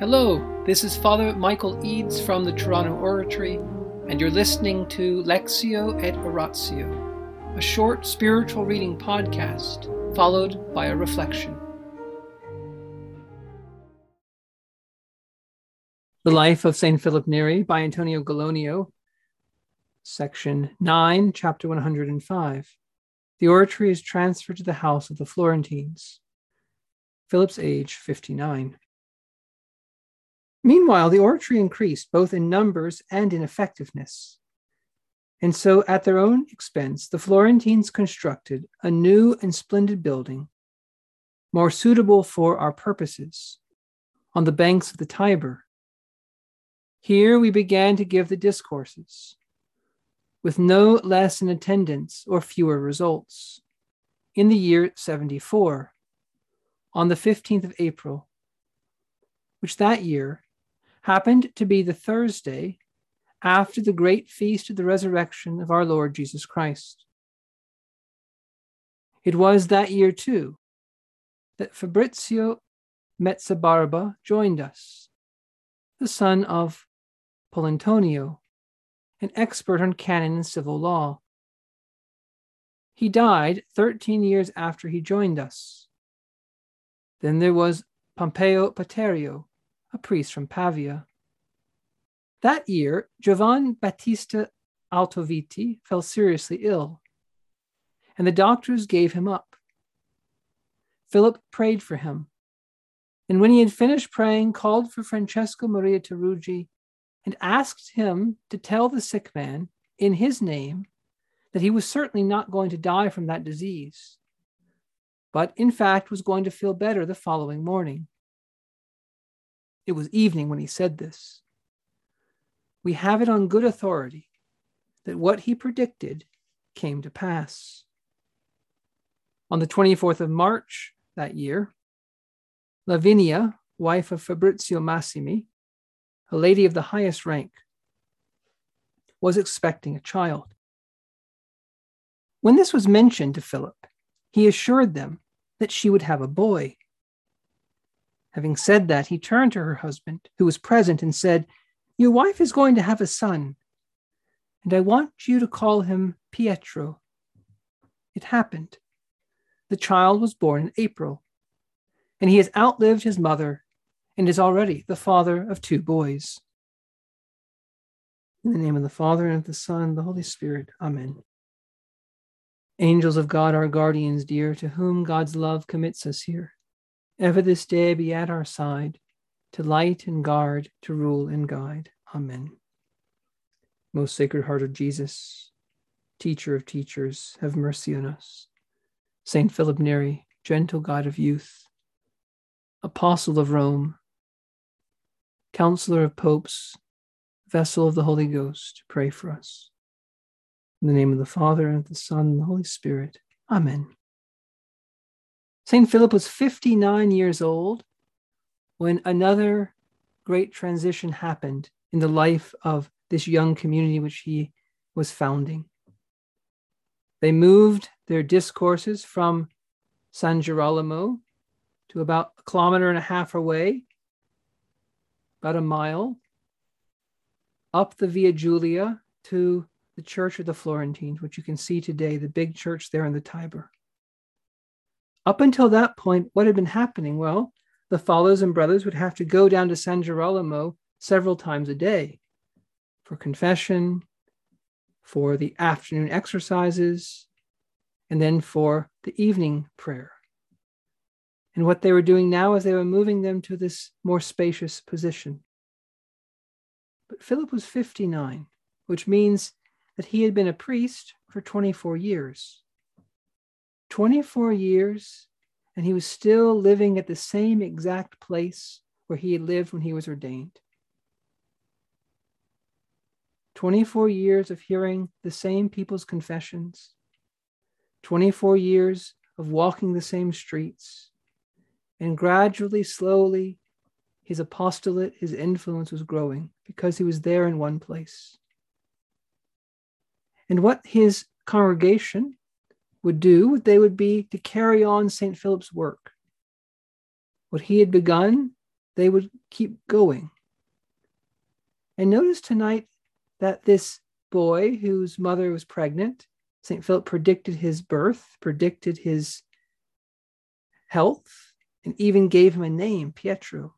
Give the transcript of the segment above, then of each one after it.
Hello, this is Father Michael Eads from the Toronto Oratory, and you're listening to Lectio et Oratio, a short spiritual reading podcast followed by a reflection. The Life of St. Philip Neri by Antonio Gallonio, section 9, chapter 105. The oratory is transferred to the house of the Florentines. Philip's age 59. Meanwhile, the oratory increased both in numbers and in effectiveness. And so, at their own expense, the Florentines constructed a new and splendid building, more suitable for our purposes, on the banks of the Tiber. Here we began to give the discourses, with no less in attendance or fewer results. In the year 74, on the 15th of April, which that year happened to be the Thursday after the great feast of the resurrection of our Lord Jesus Christ. It was that year, too, that Fabrizio Mezzabarba joined us, the son of Polantonio, an expert on canon and civil law. He died 13 years after he joined us. Then there was Pompeo Paterio, a priest from Pavia. That year, Giovan Battista Altoviti fell seriously ill, and the doctors gave him up. Philip prayed for him, and when he had finished praying, called for Francesco Maria Tarugi and asked him to tell the sick man in his name that he was certainly not going to die from that disease, but in fact was going to feel better the following morning. It was evening when he said this. We have it on good authority that what he predicted came to pass. On the 24th of March that year, Lavinia, wife of Fabrizio Massimi, a lady of the highest rank, was expecting a child. When this was mentioned to Philip, he assured them that she would have a boy. Having said that, he turned to her husband, who was present, and said, Your wife is going to have a son, and I want you to call him Pietro. It happened. The child was born in April, and he has outlived his mother and is already the father of two boys. In the name of the Father, and of the Son, and the Holy Spirit. Amen. Angels of God, our guardians dear, to whom God's love commits us here ever this day be at our side, to light and guard, to rule and guide. Amen. Most Sacred Heart of Jesus, Teacher of teachers, have mercy on us. Saint Philip Neri, gentle God of youth, Apostle of Rome, Counselor of popes, vessel of the Holy Ghost, pray for us. In the name of the Father, and of the Son, and the Holy Spirit. Amen. St. Philip was 59 years old when another great transition happened in the life of this young community which he was founding. They moved their discourses from San Girolamo to about a kilometer and a half away, about a mile, up the Via Giulia to the Church of the Florentines, which you can see today, the big church there in the Tiber. Up until that point, what had been happening? Well, the fathers and brothers would have to go down to San Girolamo several times a day for confession, for the afternoon exercises, and then for the evening prayer. And what they were doing now is they were moving them to this more spacious position. But Philip was 59, which means that he had been a priest for 24 years. 24 years, and he was still living at the same exact place where he had lived when he was ordained. 24 years of hearing the same people's confessions, 24 years of walking the same streets, and gradually, slowly, his apostolate, his influence was growing because he was there in one place. And what his congregation, would do, they would be to carry on St. Philip's work. What he had begun they would keep going. And notice tonight that this boy whose mother was pregnant, St. Philip predicted his birth, predicted his health, and even gave him a name, Pietro.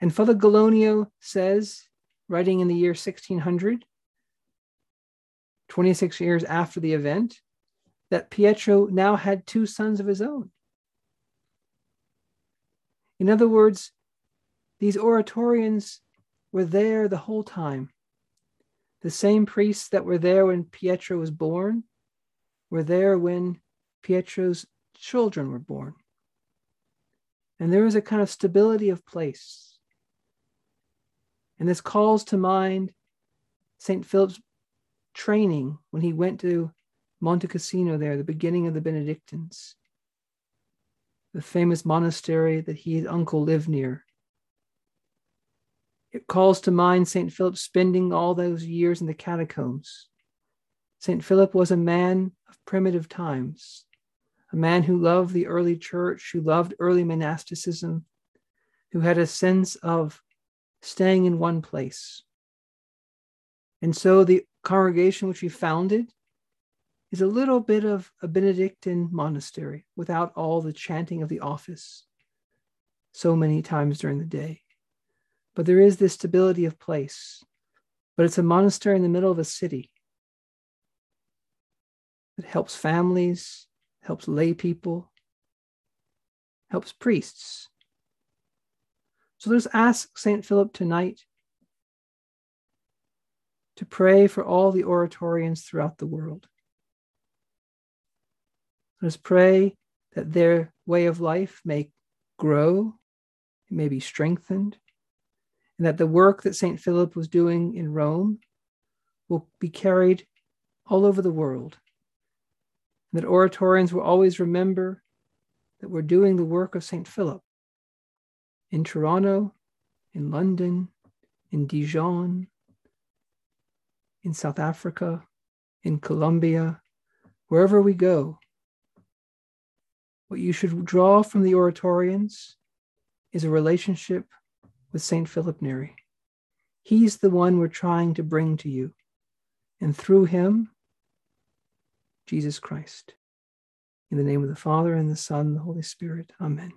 And Father Gallonio says, writing in the year 1600, 26 years after the event, that Pietro now had two sons of his own. In other words, these oratorians were there the whole time. The same priests that were there when Pietro was born were there when Pietro's children were born. And there was a kind of stability of place. And this calls to mind St. Philip's training when he went to Monte Cassino there, the beginning of the Benedictines, the famous monastery that his uncle lived near. It calls to mind St. Philip spending all those years in the catacombs. St. Philip was a man of primitive times, a man who loved the early church, who loved early monasticism, who had a sense of staying in one place. And so the congregation which he founded is a little bit of a Benedictine monastery without all the chanting of the office so many times during the day. But there is this stability of place. But it's a monastery in the middle of a city that helps families, helps lay people, helps priests. So let's ask St. Philip tonight to pray for all the oratorians throughout the world. Let us pray that their way of life may grow, may be strengthened, and that the work that St. Philip was doing in Rome will be carried all over the world. And that oratorians will always remember that we're doing the work of St. Philip in Toronto, in London, in Dijon, in South Africa, in Colombia, wherever we go. What you should draw from the oratorians is a relationship with St. Philip Neri. He's the one we're trying to bring to you. And through him, Jesus Christ. In the name of the Father, and the Son, and the Holy Spirit. Amen.